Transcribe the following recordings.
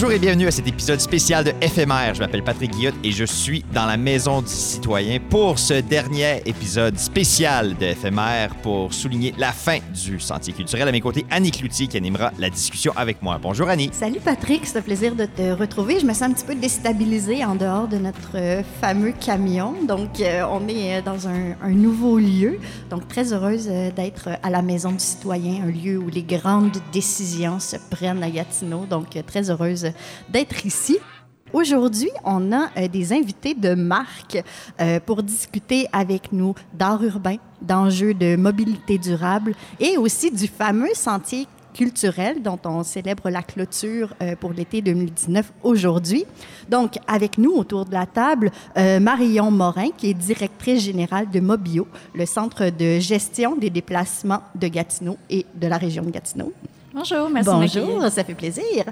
Bonjour et bienvenue à cet épisode spécial de FMR. Je m'appelle Patrick Guillotte et je suis dans la Maison du Citoyen pour ce dernier épisode spécial de FMR pour souligner la fin du Sentier culturel. À mes côtés, Annie Cloutier qui animera la discussion avec moi. Bonjour Annie. Salut Patrick, c'est un plaisir de te retrouver. Je me sens un petit peu déstabilisée en dehors de notre euh, fameux camion. Donc, euh, on est euh, dans un, un nouveau lieu. Donc, très heureuse d'être à la Maison du Citoyen, un lieu où les grandes décisions se prennent à Gatineau. Donc, très heureuse d'être ici. Aujourd'hui, on a euh, des invités de marque euh, pour discuter avec nous d'art urbain, d'enjeux de mobilité durable et aussi du fameux sentier culturel dont on célèbre la clôture euh, pour l'été 2019 aujourd'hui. Donc, avec nous autour de la table, Marion Morin, qui est directrice générale de Mobio, le centre de gestion des déplacements de Gatineau et de la région de Gatineau. Bonjour, merci de. Bonjour, ça fait plaisir.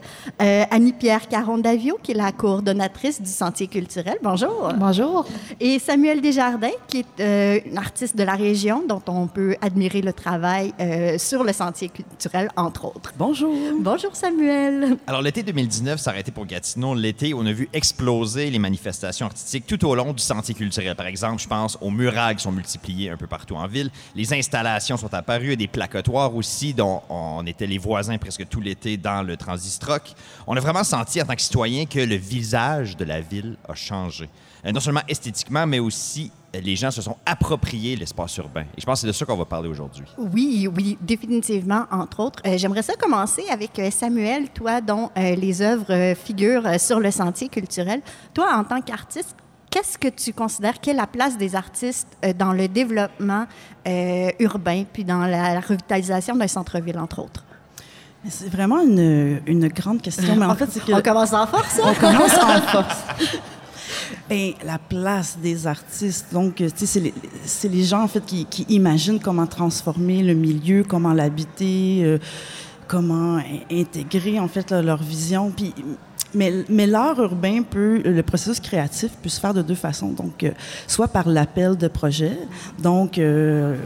Euh, Annie-Pierre Caron-Davio, qui est la coordonnatrice du Sentier culturel. Bonjour. Bonjour. Et Samuel Desjardins, qui est euh, une artiste de la région dont on peut admirer le travail euh, sur le Sentier culturel, entre autres. Bonjour. Bonjour Samuel. Alors l'été 2019 s'est arrêté pour Gatineau. L'été, on a vu exploser les manifestations artistiques tout au long du Sentier culturel. Par exemple, je pense aux murales qui sont multipliées un peu partout en ville. Les installations sont apparues, des placotoires aussi dont on était les presque tout l'été dans le Transistroc. On a vraiment senti en tant que citoyen que le visage de la ville a changé. Euh, non seulement esthétiquement, mais aussi euh, les gens se sont appropriés l'espace urbain. Et je pense que c'est de ça qu'on va parler aujourd'hui. Oui, oui, définitivement, entre autres. Euh, J'aimerais ça commencer avec Samuel, toi dont les œuvres figurent sur le Sentier culturel. Toi, en tant qu'artiste, qu'est-ce que tu considères qu'est la place des artistes dans le développement urbain, puis dans la revitalisation d'un centre-ville, entre autres? C'est vraiment une, une grande question, mais en fait, c'est que... On commence en force, On commence en force. Ben, la place des artistes, donc, tu sais, c'est les, les gens, en fait, qui, qui imaginent comment transformer le milieu, comment l'habiter, euh, comment in- intégrer, en fait, là, leur vision. Puis, mais, mais l'art urbain peut, le processus créatif peut se faire de deux façons. Donc, euh, soit par l'appel de projet. Donc, euh,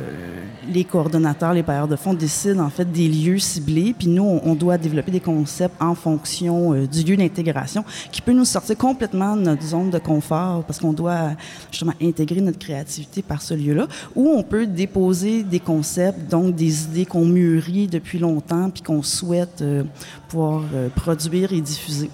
les coordonnateurs, les bailleurs de fonds décident en fait des lieux ciblés, puis nous, on, doit développer des concepts en fonction euh, du lieu d'intégration qui peut nous sortir complètement de notre zone de confort parce qu'on doit justement intégrer notre créativité par ce lieu-là. Ou on peut déposer des concepts, donc des idées qu'on mûrit depuis longtemps puis qu'on souhaite euh, pouvoir euh, produire et diffuser.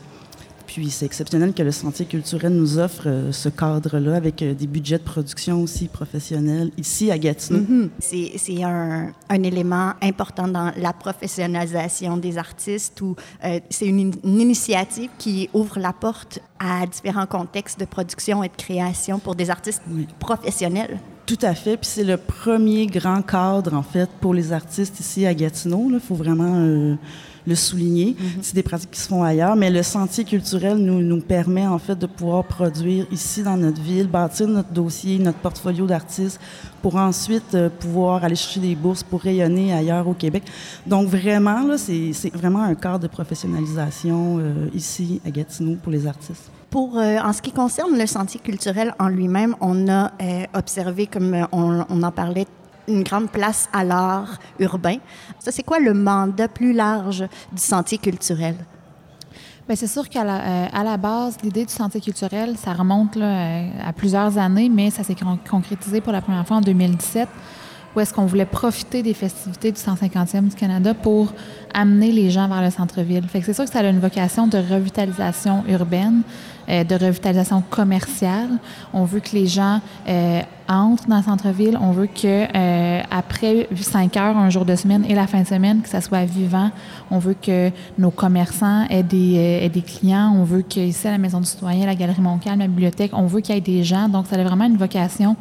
Puis c'est exceptionnel que le Sentier culturel nous offre euh, ce cadre-là avec euh, des budgets de production aussi professionnels ici à Gatineau. Mhm. C'est c'est un, un élément important dans la professionnalisation des artistes ou euh, c'est une, une initiative qui ouvre la porte à différents contextes de production et de création pour des artistes Oui. professionnels. Tout à fait. Puis c'est le premier grand cadre, en fait, pour les artistes ici à Gatineau. Il faut vraiment le souligner. C'est des pratiques qui se font ailleurs, mais le sentier culturel nous, nous permet, en fait, de pouvoir produire ici dans notre ville, bâtir notre dossier, notre portfolio d'artistes, pour ensuite euh, pouvoir aller chercher des bourses pour rayonner ailleurs au Québec. Donc, vraiment, c'est vraiment un cadre de professionnalisation euh, ici à Gatineau pour les artistes. Pour, euh, en ce qui concerne le sentier culturel en lui-même, on a euh, observé, comme on, on en parlait, une grande place à l'art urbain. Ça, c'est quoi le mandat plus large du sentier culturel? Bien, c'est sûr qu'à la, euh, la base, l'idée du sentier culturel, ça remonte euh, à plusieurs années, mais ça s'est con- concrétisé pour la première fois en 2017, où est-ce qu'on voulait profiter des festivités du 150e du Canada pour amener les gens vers le centre-ville. Fait que c'est sûr que ça a une vocation de revitalisation urbaine, euh, de revitalisation commerciale. On veut que les gens euh, entrent dans le centre-ville. On veut que euh, après 5 heures, un jour de semaine et la fin de semaine, que ça soit vivant. On veut que nos commerçants aient des, euh, aient des clients. On veut qu'ici, à la Maison du Citoyen, la Galerie Montcalm, la bibliothèque, on veut qu'il y ait des gens. Donc, ça a vraiment une vocation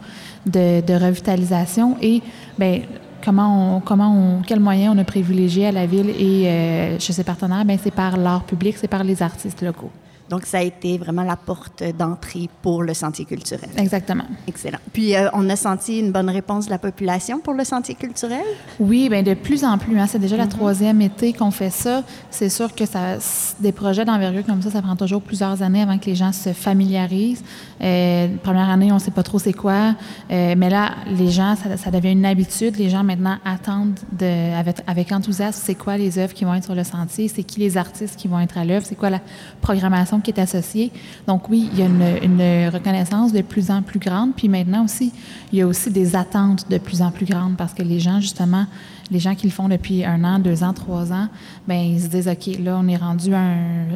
de, de revitalisation. Et, ben comment on, comment on, quels on a privilégié à la ville et chez ses partenaires, ben c'est par l'art public, c'est par les artistes locaux. Donc, ça a été vraiment la porte d'entrée pour le sentier culturel. Exactement. Excellent. Puis, euh, on a senti une bonne réponse de la population pour le sentier culturel? Oui, bien de plus en plus. Hein. C'est déjà la troisième été qu'on fait ça. C'est sûr que ça, des projets d'envergure comme ça, ça prend toujours plusieurs années avant que les gens se familiarisent. Euh, première année, on ne sait pas trop c'est quoi. Euh, mais là, les gens, ça, ça, devient une habitude. Les gens maintenant attendent de, avec, avec enthousiasme c'est quoi les œuvres qui vont être sur le sentier, c'est qui les artistes qui vont être à l'œuvre, c'est quoi la programmation qui est associée. Donc oui, il y a une, reconnaissance de plus en plus grande. Puis maintenant aussi, il y a aussi des attentes de plus en plus grandes parce que les gens, justement, les gens qui le font depuis un an, deux ans, trois ans, ben ils se disent, OK, là, on est rendu à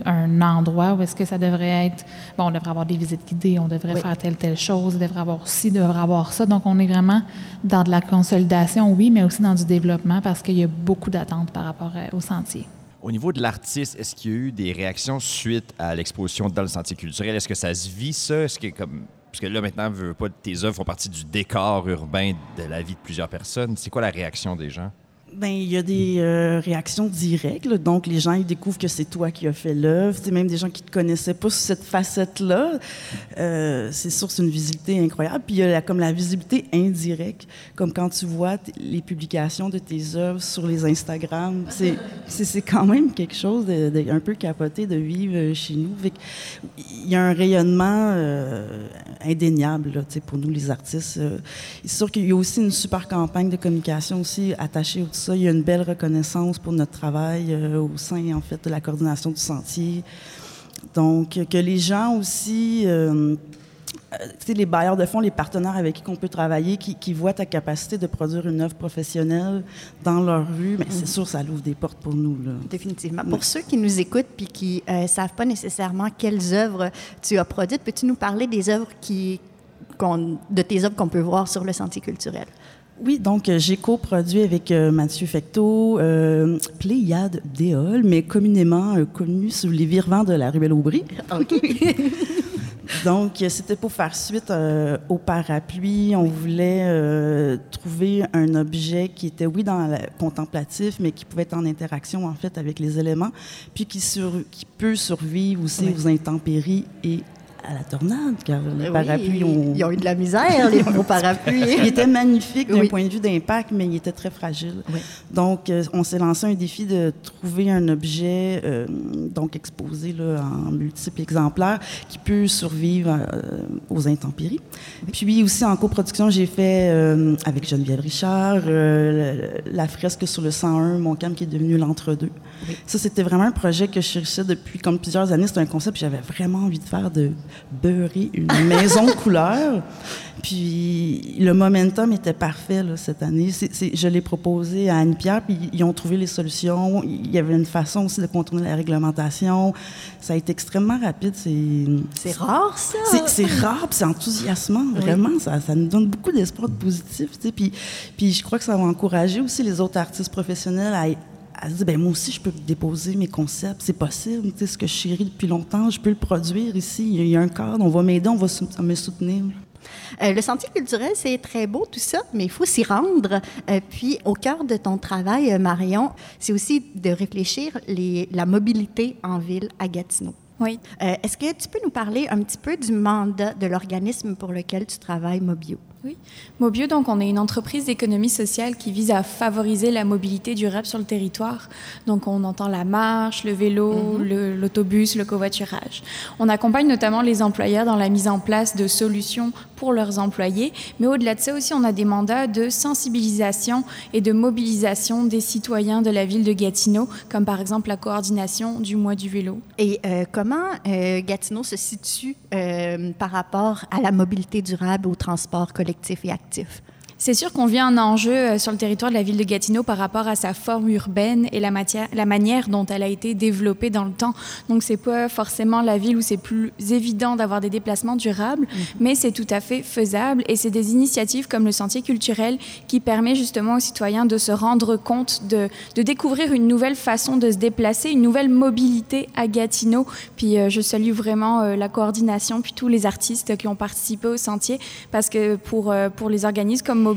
un, endroit où est-ce que ça devrait être, bon, on devrait avoir des visites guidées, on devrait faire telle, telle chose, on devrait avoir ci, on devrait avoir ça. Donc, on est vraiment dans de la consolidation, oui, mais aussi dans du développement parce qu'il y a beaucoup d'attentes par rapport euh, au sentier. Au niveau de l'artiste, est-ce qu'il y a eu des réactions suite à l'exposition dans le sentier culturel? Est-ce que ça se vit, ça? Est-ce que, comme... Parce que là, maintenant, pas, tes œuvres font partie du décor urbain de la vie de plusieurs personnes. C'est quoi la réaction des gens? Ben, il y a des euh, réactions directes. Donc, les gens, ils découvrent que c'est toi qui as fait l'œuvre. C'est même des gens qui ne te connaissaient pas sur cette facette-là. Euh, c'est sûr, c'est une visibilité incroyable. Puis, il y a comme la visibilité indirecte, comme quand tu vois les publications de tes œuvres sur les Instagram. C'est quand même quelque chose de, un peu capoté de vivre euh, chez nous. Il y a un rayonnement indéniable là, pour nous, les artistes. c'est sûr qu'il y a aussi une super campagne de communication aussi attachée au ça. Il y a une belle reconnaissance pour notre travail euh, au sein, en fait, de la coordination du sentier. Donc, que les gens aussi, euh, les bailleurs de fonds, les partenaires avec qui on peut travailler, qui, voient ta capacité de produire une œuvre professionnelle dans leur rue, mais c'est mm. sûr, ça ouvre des portes pour nous. Là. Définitivement. Pour ceux qui nous écoutent puis qui ne euh, savent pas nécessairement quelles œuvres tu as produites, peux-tu nous parler des œuvres qui, de tes œuvres qu'on peut voir sur le sentier culturel? Oui, donc euh, j'ai coproduit avec euh, Mathieu Fecteau euh, Pléiade Déol, mais communément euh, connu sous les virements de la ruelle Aubry. OK. donc, c'était pour faire suite au parapluie. On voulait trouver un objet qui était, oui, dans contemplatif, mais qui pouvait être en interaction, en fait, avec les éléments, puis qui, sur, qui peut survivre aussi aux intempéries et à la tornade, car les oui, parapluies ont... Ils ont eu de la misère, les gros parapluies. il était magnifique d'un point de vue d'impact, mais il était très fragile. Donc, euh, on s'est lancé un défi de trouver un objet, euh, donc exposé là, en multiples exemplaires, qui peut survivre euh, aux intempéries. Puis aussi, en coproduction, j'ai fait, avec Geneviève Richard, la fresque sur le 101, mon camp qui est devenu l'entre-deux. Ça, c'était vraiment un projet que je cherchais depuis comme plusieurs années. C'était un concept que j'avais vraiment envie de faire, de beurrer une maison de couleur. Puis le momentum était parfait là, cette année. je l'ai proposé à Anne-Pierre, puis ils ont trouvé les solutions. Il y avait une façon aussi de contourner la réglementation. Ça a été extrêmement rapide. C'est rare, ça? C'est rare, c'est enthousiasmant, vraiment. Ça, ça, nous donne beaucoup d'espoir de positif. Puis, puis je crois que ça va encourager aussi les autres artistes professionnels à, elle se dit, ben moi aussi, je peux déposer mes concepts, c'est possible. Tu sais, ce que je chéris depuis longtemps, je peux le produire ici. Il y a un cadre, on va m'aider, on va me soutenir. Euh, le sentier culturel, c'est très beau tout ça, mais il faut s'y rendre. Euh, puis, au cœur de ton travail, euh, Marion, c'est aussi de réfléchir les, la mobilité en ville à Gatineau. Oui. Est-ce que tu peux nous parler un petit peu du mandat de l'organisme pour lequel tu travailles, Mobio? Oui. Mobio, donc, on est une entreprise d'économie sociale qui vise à favoriser la mobilité durable sur le territoire. Donc, on entend la marche, le vélo, mhm. l'autobus, le, covoiturage. On accompagne notamment les employeurs dans la mise en place de solutions pour leurs employés, mais au-delà de ça aussi, on a des mandats de sensibilisation et de mobilisation des citoyens de la ville de Gatineau, comme par exemple la coordination du mois du vélo. Et euh, comment euh, Gatineau se situe euh, par rapport à la mobilité durable au transport collectif? Collectif et actif. C'est sûr qu'on vit un enjeu euh, sur le territoire de la ville de Gatineau par rapport à sa forme urbaine et la, matière, la manière dont elle a été développée dans le temps. Donc, c'est pas forcément la ville où c'est plus évident d'avoir des déplacements durables, mhm. mais c'est tout à fait faisable. Et c'est des initiatives comme le Sentier culturel qui permet justement aux citoyens de se rendre compte, de, de découvrir une nouvelle façon de se déplacer, une nouvelle mobilité à Gatineau. Puis, euh, je salue vraiment euh, la coordination, puis tous les artistes qui ont participé au Sentier, parce que pour, pour les organismes comme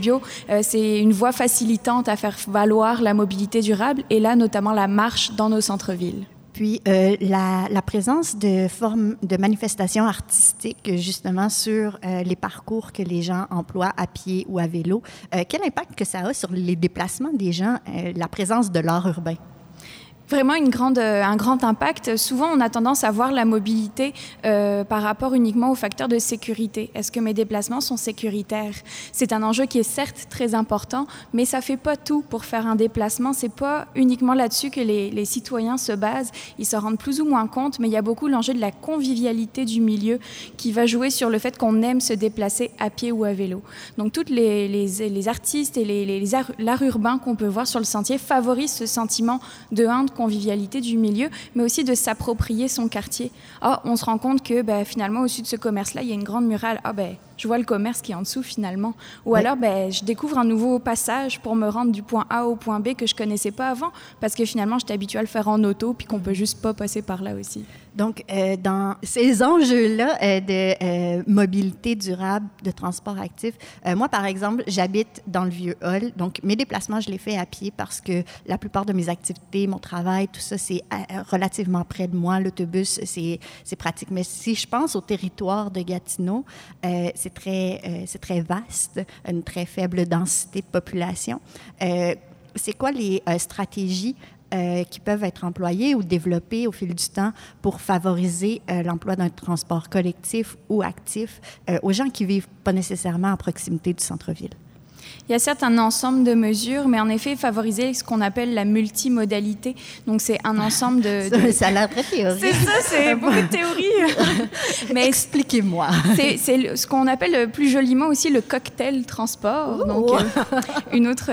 euh, c'est une voie facilitante à faire valoir la mobilité durable et là, notamment la marche dans nos centres-villes. Puis euh, la, présence de formes de manifestations artistiques justement sur euh, les parcours que les gens emploient à pied ou à vélo, quel impact que ça a sur les déplacements des gens, la présence de l'art urbain? Vraiment une grande, euh, un grand impact. Souvent, on a tendance à voir la mobilité euh, par rapport uniquement aux facteurs de sécurité. Est-ce que mes déplacements sont sécuritaires? C'est un enjeu qui est certes très important, mais ça fait pas tout pour faire un déplacement. C'est pas uniquement là-dessus que les, les, citoyens se basent. Ils se rendent plus ou moins compte, mais il y a beaucoup l'enjeu de la convivialité du milieu qui va jouer sur le fait qu'on aime se déplacer à pied ou à vélo. Donc, toutes les, les, les artistes et l'art urbain qu'on peut voir sur le sentier favorisent ce sentiment de de convivialité du milieu, mais aussi de s'approprier son quartier. Ah, on se rend compte que ben, finalement, au-dessus de ce commerce-là, il y a une grande murale. Ah, ben, je vois le commerce qui est en dessous finalement. Ou alors, ben, je découvre un nouveau passage pour me rendre du point A au point B que je connaissais pas avant, parce que finalement, j'étais habituée à le faire en auto, puis qu'on peut juste pas passer par là aussi. Donc, euh, dans ces enjeux-là euh, de euh, mobilité durable, de transport actif, moi, par exemple, j'habite dans le vieux hall. Donc, mes déplacements, je les fais à pied parce que la plupart de mes activités, mon travail, tout ça, c'est relativement près de moi. L'autobus, c'est pratique. Mais si je pense au territoire de Gatineau, euh, c'est très, c'est très vaste, une très faible densité de population. c'est quoi les stratégies euh, qui peuvent être employés ou développés au fil du temps pour favoriser euh, l'emploi d'un transport collectif ou actif euh, aux gens qui vivent pas nécessairement à proximité du centre-ville? Il y a certes un ensemble de mesures, mais en effet, favoriser ce qu'on appelle la multimodalité. Donc, c'est un ensemble de... de... Ça a l'air très théorique. C'est ça, c'est beaucoup de théorie. mais Expliquez-moi. C'est ce qu'on appelle plus joliment aussi le cocktail transport. Donc, euh, une autre,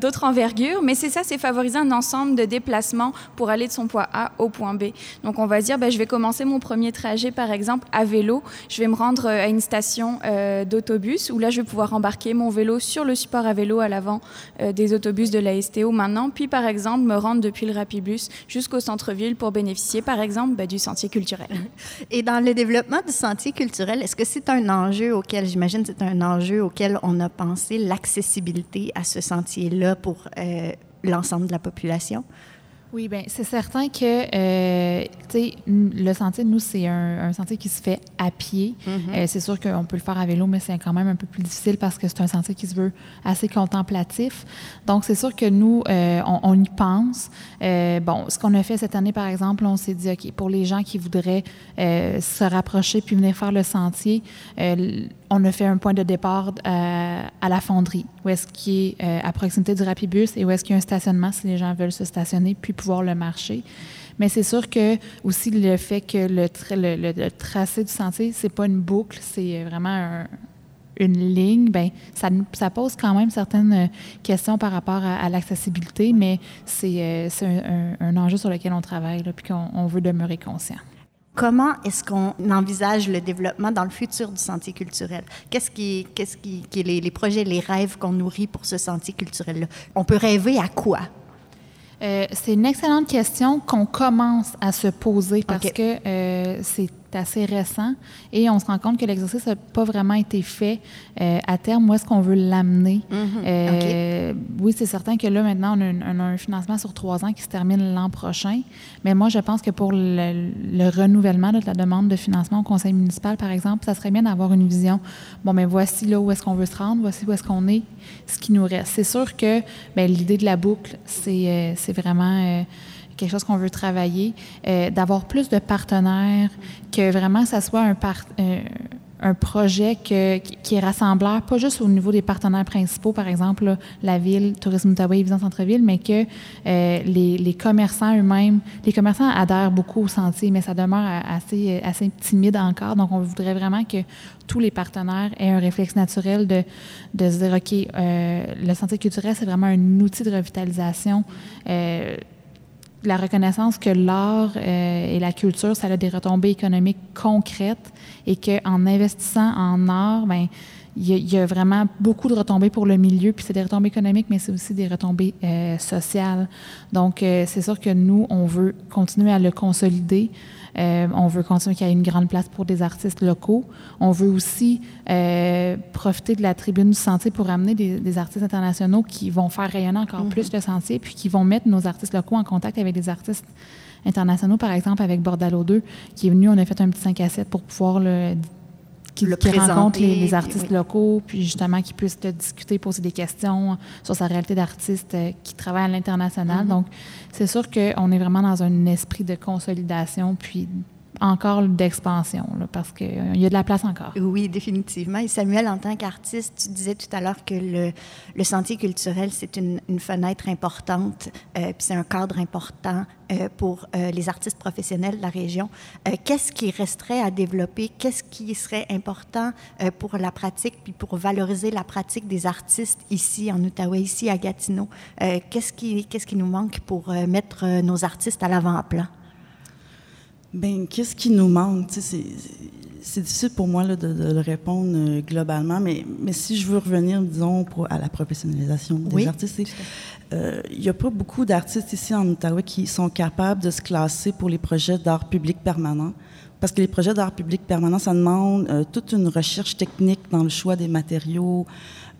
d'autres envergures. Mais c'est ça, c'est favoriser un ensemble de déplacements pour aller de son point A au point B. Donc, on va se dire, ben, je vais commencer mon premier trajet, par exemple, à vélo. Je vais me rendre à une station euh, d'autobus où là, je vais pouvoir embarquer mon vélo sur le support à vélo à l'avant euh, des autobus de la STO maintenant, puis par exemple me rendre depuis le Rapibus jusqu'au centre-ville pour bénéficier par exemple ben, du sentier culturel. Et dans le développement du sentier culturel, est-ce que c'est un enjeu auquel, j'imagine, c'est un enjeu auquel on a pensé l'accessibilité à ce sentier-là pour euh, l'ensemble de la population? Oui, bien, c'est certain que, euh, tu sais, le sentier, nous, c'est un, un, sentier qui se fait à pied. Mm -hmm. euh, c'est sûr qu'on peut le faire à vélo, mais c'est quand même un peu plus difficile parce que c'est un sentier qui se veut assez contemplatif. Donc, c'est sûr que nous, euh, on, on, y pense. Euh, bon, ce qu'on a fait cette année, par exemple, on s'est dit, OK, pour les gens qui voudraient euh, se rapprocher puis venir faire le sentier, on a fait un point de départ à la fonderie, où est-ce qui est à proximité du Rapibus et où est-ce qu'il y a un stationnement si les gens veulent se stationner, puis pouvoir le marcher. Mais c'est sûr que aussi le fait que le, tra le, le, le tracé du sentier, c'est pas une boucle, c'est vraiment un, une ligne, ben ça, pose quand même certaines questions par rapport à, l'accessibilité, mais c'est euh, un, enjeu sur lequel on travaille, là, puis qu'on veut demeurer conscient. Comment est-ce qu'on envisage le développement dans le futur du sentier culturel? Qu'est-ce qui, qu'est-ce qui, qui est les, les projets, les rêves qu'on nourrit pour ce sentier culturel-là? On peut rêver à quoi? Euh, c'est une excellente question qu'on commence à se poser parce okay. que euh, c'est assez récent et on se rend compte que l'exercice n'a pas vraiment été fait euh, à terme. Où est-ce qu'on veut l'amener? Mm -hmm. okay. Oui, c'est certain que là, maintenant, on a, un, financement sur trois ans qui se termine l'an prochain. Mais moi, je pense que pour le, le, renouvellement de la demande de financement au conseil municipal, par exemple, ça serait bien d'avoir une vision. Bon, mais voici là où est-ce qu'on veut se rendre, voici où est-ce qu'on est, ce qui nous reste. C'est sûr que l'idée de la boucle, c'est euh, vraiment... Quelque chose qu'on veut travailler, euh, d'avoir plus de partenaires, que vraiment ça soit un, euh, projet qui est rassembleur, pas juste au niveau des partenaires principaux, par exemple la ville, Tourisme et Vision Centre-Ville, mais que euh, les, commerçants eux-mêmes, les commerçants adhèrent beaucoup au sentier, mais ça demeure assez, timide encore. Donc, on voudrait vraiment que tous les partenaires aient un réflexe naturel de se dire, OK, le sentier culturel, c'est vraiment un outil de revitalisation la reconnaissance que l'art euh, et la culture, ça a des retombées économiques concrètes et qu'en investissant en art, ben, il y, y, a vraiment beaucoup de retombées pour le milieu, puis c'est des retombées économiques, mais c'est aussi des retombées euh, sociales. Donc, euh, c'est sûr que nous, on veut continuer à le consolider. Euh, on veut continuer qu'il y ait une grande place pour des artistes locaux. On veut aussi profiter de la tribune du sentier pour amener des, des artistes internationaux qui vont faire rayonner encore plus le sentier, puis qui vont mettre nos artistes locaux en contact avec des artistes internationaux, par exemple avec Bordalo 2, qui est venu, on a fait un petit 5 à 7 pour pouvoir le qui, Le qui rencontre les, artistes oui. locaux, puis justement qui puissent te discuter, poser des questions sur sa réalité d'artiste euh, qui travaille à l'international. Donc, c'est sûr qu'on est vraiment dans un esprit de consolidation, puis encore d'expansion, parce qu'il y a de la place encore. Oui, définitivement. Et Samuel, en tant qu'artiste, tu disais tout à l'heure que le, le sentier culturel, c'est une, une fenêtre importante, euh, puis c'est un cadre important euh, pour euh, les artistes professionnels de la région. Euh, Qu'est-ce qui resterait à développer? Qu'est-ce qui serait important euh, pour la pratique, puis pour valoriser la pratique des artistes ici en Outaouais, ici à Gatineau? Euh, Qu'est-ce qui, qu'est-ce qui nous manque pour euh, mettre euh, nos artistes à l'avant-plan? Ben, qu'est-ce qui nous manque? C'est difficile pour moi là, de, de le répondre euh, globalement, mais, mais si je veux revenir, disons, pour- à la professionnalisation des Oui, artistes, euh, il n'y a pas beaucoup d'artistes ici en Outaouais qui sont capables de se classer pour les projets d'art public permanent. Parce que les projets d'art public permanent, ça demande euh, toute une recherche technique dans le choix des matériaux.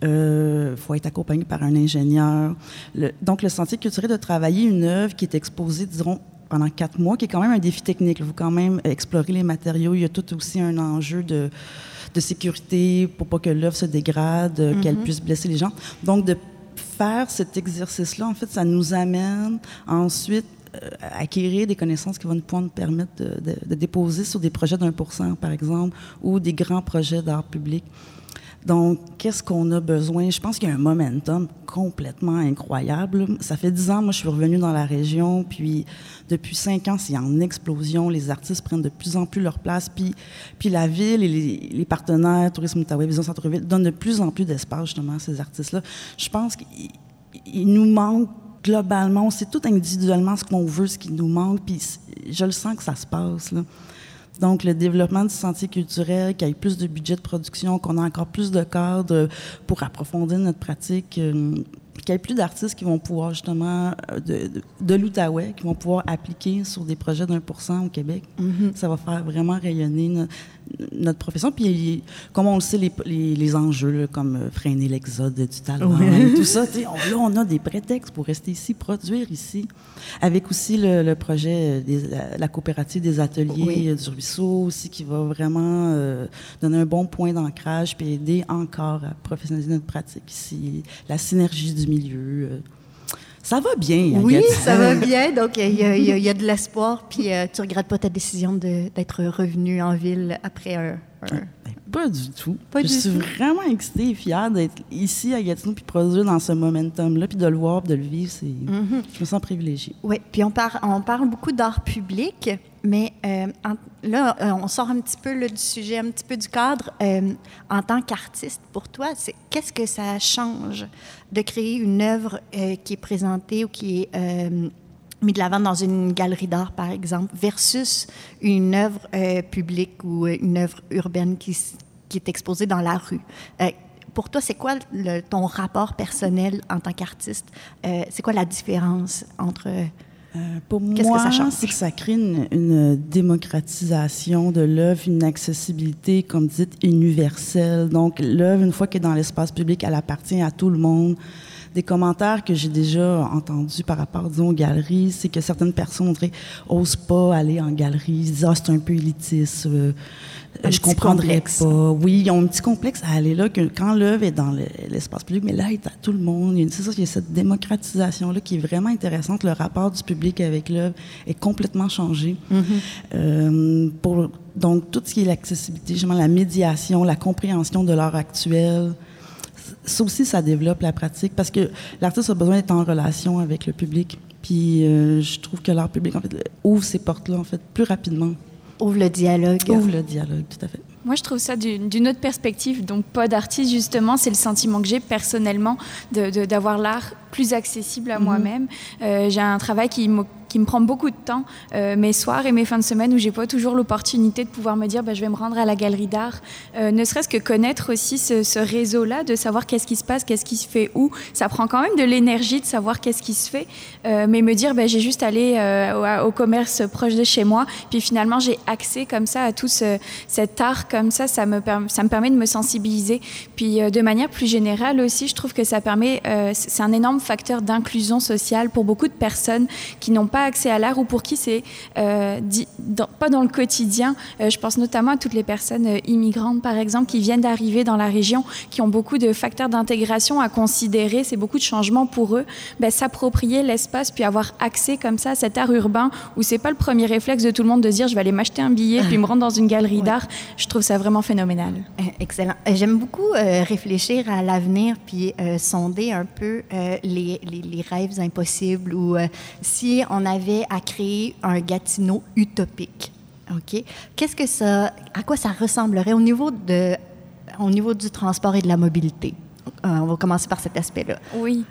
Il faut être accompagné par un ingénieur. Le- donc, le sentier culturel de travailler une œuvre qui est exposée, disons, pendant quatre mois, qui est quand même un défi technique. Il faut quand même explorer les matériaux. Il y a tout aussi un enjeu de, de sécurité pour pas que l'œuvre se dégrade, euh, qu'elle puisse blesser les gens. Donc, de faire cet exercice-là, en fait, ça nous amène ensuite euh, à acquérir des connaissances qui vont nous, pouvoir nous permettre de, de- de déposer sur des projets d'un pour cent, par exemple, ou des grands projets d'art public. Donc, qu'est-ce qu'on a besoin? Je pense qu'il y a un momentum complètement incroyable. Ça fait dix ans, moi, je suis revenue dans la région, puis depuis cinq ans, c'est en explosion. Les artistes prennent de plus en plus leur place, puis, la ville et les, partenaires, Tourisme Outaouais, Vision Centre-Ville, donnent de plus en plus d'espace, justement, à ces artistes-là. Je pense qu'il il nous manque globalement, on sait tout individuellement ce qu'on veut, ce qui nous manque, puis je le sens que ça se passe. Donc, le développement du sentier culturel, qu'il y ait plus de budget de production, qu'on ait encore plus de cadres pour approfondir notre pratique, euh, qu'il y ait plus d'artistes qui vont pouvoir justement, euh, de, de, de l'Outaouais, qui vont pouvoir appliquer sur des projets d'un pour cent au Québec. Ça va faire vraiment rayonner no- notre profession. Puis, comme on le sait, les, les, les enjeux, là, comme euh, freiner l'exode du talent, et tout ça, on- là, on a des prétextes pour rester ici, produire ici. Avec aussi le, le projet, euh, des, la, la coopérative des ateliers Oui. euh, du ruisseau aussi, qui va vraiment euh, donner un bon point d'ancrage puis aider encore à professionnaliser notre pratique ici. La synergie du milieu. euh. Ça va bien. Oui, Agathe. ça va bien. Donc, il y, a- y y de l'espoir. Puis, euh, tu regrettes pas ta décision de- d'être revenu en ville après un. un- Ben, pas du tout. Pas je du suis tout. vraiment excitée et fière d'être ici à Gatineau puis produire dans ce momentum-là, puis de le voir, puis de le vivre. Mm-hmm. Je me sens privilégiée. Oui, puis on, par- on parle beaucoup d'art public, mais euh, là, euh, on sort un petit peu du sujet, un petit peu du cadre. Euh, en tant qu'artiste, pour toi, qu'est-ce que ça change de créer une œuvre qui est présentée ou qui est mise de l'avant dans une galerie d'art, par exemple, versus une œuvre publique ou une œuvre urbaine qui, est exposée dans la rue? Pour toi, c'est quoi ton rapport personnel en tant qu'artiste? C'est quoi la différence entre... Euh, pour Qu'est-ce que moi, ça change? c'est que ça crée une, une démocratisation de l'œuvre, une accessibilité, comme dites, universelle. Donc, l'œuvre, une fois qu'elle est dans l'espace public, elle appartient à tout le monde. Des commentaires que j'ai déjà entendus par rapport, disons, aux galeries, c'est que certaines personnes, on dirait, osent pas aller en galerie. Ils disent, ah, c'est un peu élitiste. euh, Un je petit comprendrais complexe. pas. Oui, ils ont un petit complexe à aller là, que quand l'œuvre est dans le- l'espace public, mais là, elle est à tout le monde. Il y a- C'est ça, il y a cette démocratisation-là qui est vraiment intéressante. Le rapport du public avec l'œuvre est complètement changé. Euh, pour, donc, tout ce qui est l'accessibilité, justement, la médiation, la compréhension de l'art actuel, ça aussi, ça développe la pratique parce que l'artiste a besoin d'être en relation avec le public. Puis, euh, je trouve que l'art public, en fait, ouvre ces portes-là, en fait, plus rapidement. Ouvre le dialogue. Ouvre le dialogue, tout à fait. Moi, je trouve ça d'une autre perspective. Donc, pas d'artiste, justement, c'est le sentiment que j'ai personnellement de- de- d'avoir l'art plus accessible à moi-même. Euh, j'ai un travail qui, qui me prend beaucoup de temps, euh, mes soirs et mes fins de semaine où j'ai pas toujours l'opportunité de pouvoir me dire, ben, je vais me rendre à la galerie d'art. Euh, ne serait-ce que connaître aussi ce, réseau-là, de savoir qu'est-ce qui se passe, qu'est-ce qui se fait où. Ça prend quand même de l'énergie de savoir qu'est-ce qui se fait, euh, mais me dire, ben, j'ai juste allé au, au, commerce proche de chez moi, puis finalement j'ai accès comme ça à tout ce, cet art comme ça, ça me, ça me permet de me sensibiliser. Puis de manière plus générale aussi, je trouve que ça permet, c'est un énorme facteur d'inclusion sociale pour beaucoup de personnes qui n'ont pas accès à l'art ou pour qui c'est euh, pas dans le quotidien. Euh, je pense notamment à toutes les personnes euh, immigrantes, par exemple, qui viennent d'arriver dans la région, qui ont beaucoup de facteurs d'intégration à considérer. C'est beaucoup de changements pour eux. Ben, S'approprier l'espace puis avoir accès comme ça à cet art urbain où c'est pas le premier réflexe de tout le monde de dire je vais aller m'acheter un billet puis me rendre dans une galerie ouais. d'art. Je trouve ça vraiment phénoménal. Excellent. J'aime beaucoup euh, réfléchir à l'avenir puis sonder un peu les, les, les, rêves impossibles ou si on avait à créer un Gatineau utopique. OK? Qu'est-ce que ça, à quoi ça ressemblerait au niveau, de, au niveau du transport et de la mobilité? Euh, on va commencer par cet aspect-là. Oui.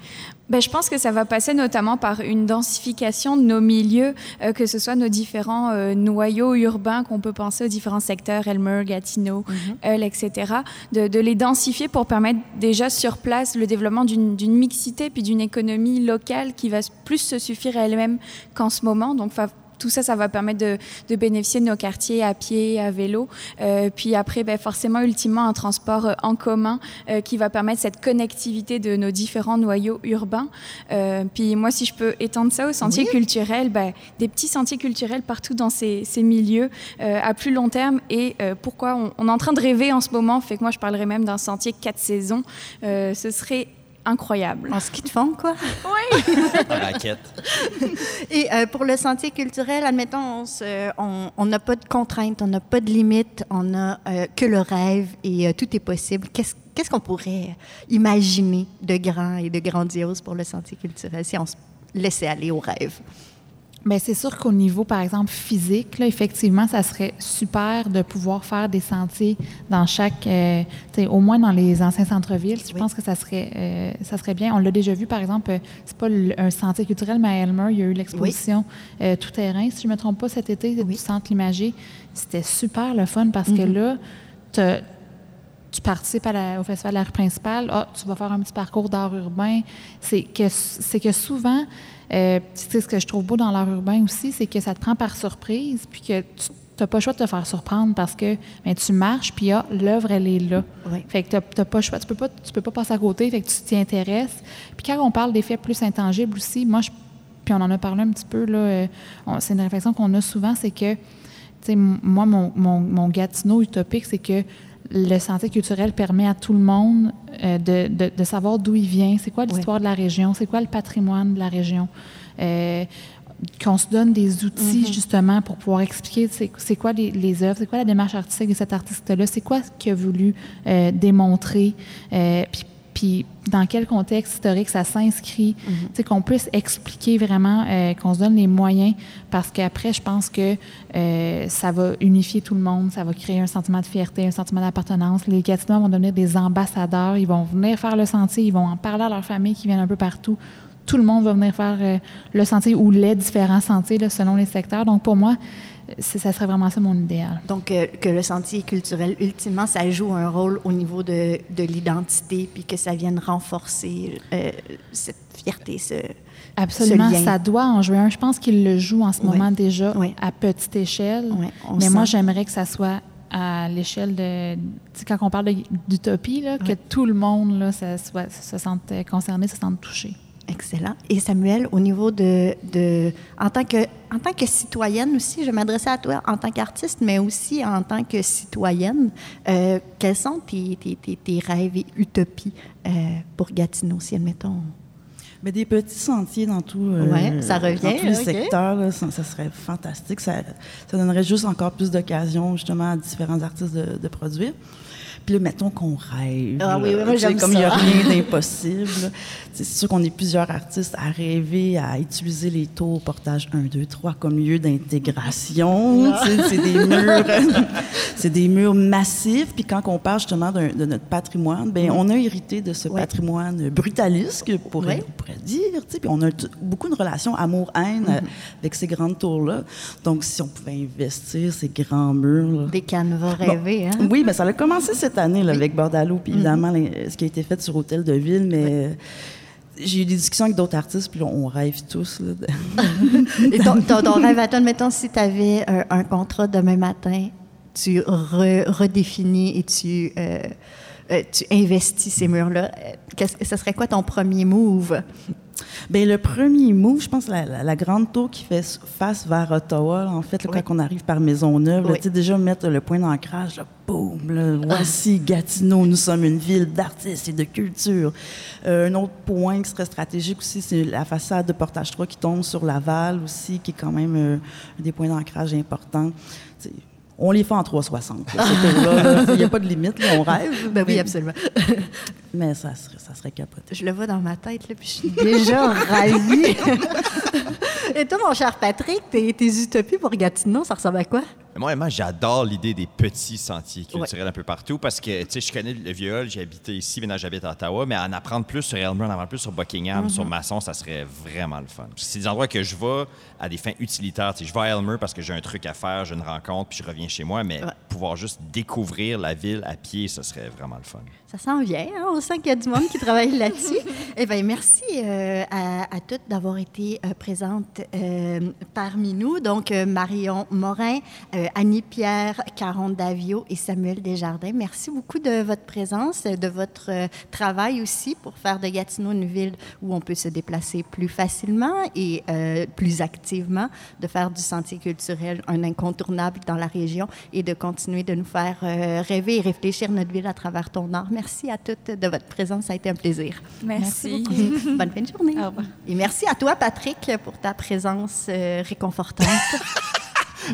Ben, je pense que ça va passer notamment par une densification de nos milieux, euh, que ce soit nos différents euh, noyaux urbains qu'on peut penser aux différents secteurs, Elmer, Gatineau, mm -hmm. Hull, etc., de, de, les densifier pour permettre déjà sur place le développement d'une mixité puis d'une économie locale qui va plus se suffire à elle-même qu'en ce moment. Donc, tout ça, ça va permettre de, de, bénéficier de nos quartiers à pied, à vélo. Euh, puis après, ben, forcément, ultimement, un transport euh, en commun euh, qui va permettre cette connectivité de nos différents noyaux urbains. Euh, puis moi, si je peux étendre ça aux sentiers oui. culturels, ben, des petits sentiers culturels partout dans ces, ces milieux à plus long terme. Et pourquoi on, on, est en train de rêver en ce moment, fait que moi, je parlerais même d'un sentier quatre saisons. ce serait incroyable. En ski de fond, quoi? Oui! en raquette. Et euh, pour le sentier culturel, admettons, on n'a pas de contraintes, on n'a pas de limites, on n'a euh, que le rêve et euh, tout est possible. Qu'est-ce qu'est-ce qu'on pourrait imaginer de grand et de grandiose pour le sentier culturel si on se laissait aller au rêve? Bien, c'est sûr qu'au niveau, par exemple, physique, là, effectivement, ça serait super de pouvoir faire des sentiers dans chaque, euh, au moins dans les anciens centres-villes. Je oui. pense que ça serait, euh, ça serait bien. On l'a déjà vu, par exemple, c'est pas un sentier culturel, mais à Elmer, il y a eu l'exposition oui. euh, Tout terrain, si je ne me trompe pas, cet été, oui. du Centre Limagé. C'était super le fun parce mm -hmm. que là, tu participes à la, au Festival de la rue principale, ah, tu vas faire un petit parcours d'art urbain. C'est que, c'est que souvent, euh, tu sais, ce que je trouve beau dans l'art urbain aussi, c'est que ça te prend par surprise, puis que tu n'as pas le choix de te faire surprendre parce que ben, tu marches, puis ah, l'œuvre, elle est là. Oui. Fait que tu n'as pas le choix, tu peux pas, tu peux pas passer à côté, fait que tu t'y intéresses. Puis quand on parle d'effets plus intangibles aussi, moi, je, puis on en a parlé un petit peu, là, euh, c'est une réflexion qu'on a souvent, c'est que, tu sais, moi, mon, mon, mon Gatineau utopique, c'est que le sentier culturel permet à tout le monde euh, de, de, de, savoir d'où il vient, c'est quoi l'histoire oui. de la région, c'est quoi le patrimoine de la région? Euh, qu'on se donne des outils mm -hmm. justement pour pouvoir expliquer c'est quoi les, les œuvres, c'est quoi la démarche artistique de cet artiste-là, c'est quoi ce qu'il a voulu euh, démontrer, puis puis dans quel contexte historique ça s'inscrit, mm -hmm. qu'on puisse expliquer vraiment, euh, qu'on se donne les moyens, parce qu'après, je pense que euh, ça va unifier tout le monde, ça va créer un sentiment de fierté, un sentiment d'appartenance. Les Gatinois vont devenir des ambassadeurs, ils vont venir faire le sentier, ils vont en parler à leur famille qui viennent un peu partout. Tout le monde va venir faire euh, le sentier ou les différents sentiers là, selon les secteurs. Donc pour moi, ça serait vraiment ça mon idéal. Donc, euh, que le sentier culturel, ultimement, ça joue un rôle au niveau de, de l'identité, puis que ça vienne renforcer euh, cette fierté, ce. Absolument, ce lien. ça doit en jouer un. Je pense qu'il le joue en ce moment déjà oui. à petite échelle. Oui, mais sent. moi, j'aimerais que ça soit à l'échelle de. Quand on parle d'utopie, que tout le monde là, ça soit, se sente concerné, se sente touché. Excellent. Et Samuel, au niveau de, de en tant que en tant que citoyenne aussi, je m'adressais à toi en tant qu'artiste, mais aussi en tant que citoyenne. Euh, quels sont tes, tes, tes, tes, rêves et utopies euh, pour Gatineau, si admettons? Mais des petits sentiers dans tout. Euh, ouais, ça revient. Dans tous les okay. secteurs, là, ça, ça, serait fantastique. Ça, ça donnerait juste encore plus d'occasions, justement, à différents artistes de, de produire. Puis là, mettons qu'on rêve. Ah oui, oui, moi, j'aime Comme il n'y a rien d'impossible. C'est sûr qu'on est plusieurs artistes à rêver, à utiliser les tours portage 1, 2, 3 comme lieu d'intégration. C'est des murs, c'est des murs massifs. Puis quand on parle justement de notre patrimoine, ben on a hérité de ce patrimoine brutaliste, pourrait, Ouais. on pourrait dire. Puis on a beaucoup de relations amour-haine Mm-hmm. avec ces grandes tours-là. Donc si on pouvait investir ces grands murs. là. Des canevas Bon, rêvés, hein? Oui, mais ça a commencé cette année là, avec Bordalo, puis évidemment les- ce qui a été fait sur Hôtel de Ville, mais euh, j'ai eu des discussions avec d'autres artistes, puis on rêve tous. là, de- Et ton, ton- ton rêve à toi, mettons, si tu avais un, un contrat demain matin, tu re- redéfinis et tu, euh, euh, tu investis ces murs-là, euh, ce serait quoi ton premier move? Bien, le premier move, je pense, la, la- la grande tour qui fait face vers Ottawa, là, en fait, là, Oui. quand on arrive par Maisonneuve, Oui. tu sais, déjà mettre le point d'ancrage, boum, là, voici Gatineau, nous sommes une ville d'artistes et de culture. Euh, un autre point qui serait stratégique aussi, c'est la façade de Portage 3 qui tombe sur Laval aussi, qui est quand même euh, un des points d'ancrage importants. On les fait en 360, là, ces tours-là, là. Il n'y a pas de limite, là, on rêve. Ben oui, mais- absolument. Mais ça serait, ça serait capoté. Je le vois dans ma tête, là, puis je suis déjà ravie. Et toi, mon cher Patrick, tes, tes utopies pour Gatineau, ça ressemble à quoi? Moi, moi, j'adore l'idée des petits sentiers culturels un peu partout parce que, tu sais, je connais le Hall, j'ai habité ici, maintenant j'habite à Ottawa, mais en apprendre plus sur Elmer, en apprendre plus sur Buckingham, sur Masson, ça serait vraiment le fun. C'est des endroits que je vais à des fins utilitaires. Tu sais, je vais à Elmer parce que j'ai un truc à faire, j'ai une rencontre, puis je reviens chez moi, mais Ouais. pouvoir juste découvrir la ville à pied, ça serait vraiment le fun. Ça s'en vient, hein? on sent qu'il y a du monde qui travaille là-dessus. Eh bien, merci euh, à, à toutes d'avoir été euh, présentes euh, parmi nous. Donc, euh, Marion Morin, euh, Annie-Pierre Caron-Davio et Samuel Desjardins, merci beaucoup de votre présence, de votre euh, travail aussi pour faire de Gatineau une ville où on peut se déplacer plus facilement et euh, plus activement, de faire du sentier culturel un incontournable dans la région et de continuer de nous faire euh, rêver et réfléchir notre ville à travers ton art. Merci à toutes de votre présence, ça a été un plaisir. Merci. Bonne fin de journée. Au revoir. Et merci à toi, Patrick, pour ta présence euh, réconfortante.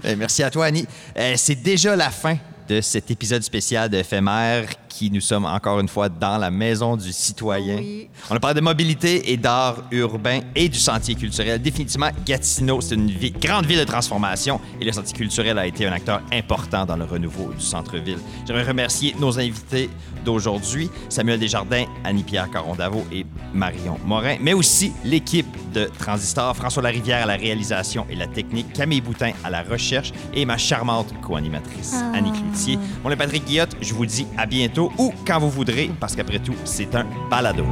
Euh, merci à toi, Annie. Euh, c'est déjà la fin de cet épisode spécial de Éphémère qui nous sommes encore une fois dans la maison du citoyen. Oui. On a parlé de mobilité et d'art urbain et du sentier culturel. Définitivement, Gatineau, c'est une grande ville de transformation et le sentier culturel a été un acteur important dans le renouveau du centre-ville. J'aimerais remercier nos invités d'aujourd'hui, Samuel Desjardins, Annie-Pierre Caron-Davo et Marion Morin, mais aussi l'équipe de Transistor, François Larivière à la réalisation et la technique, Camille Boutin à la recherche et ma charmante co-animatrice, Annie Cloutier. Mon nom est Patrick Guillotte, je vous dis à bientôt ou quand vous voudrez, parce qu'après tout, c'est un balado.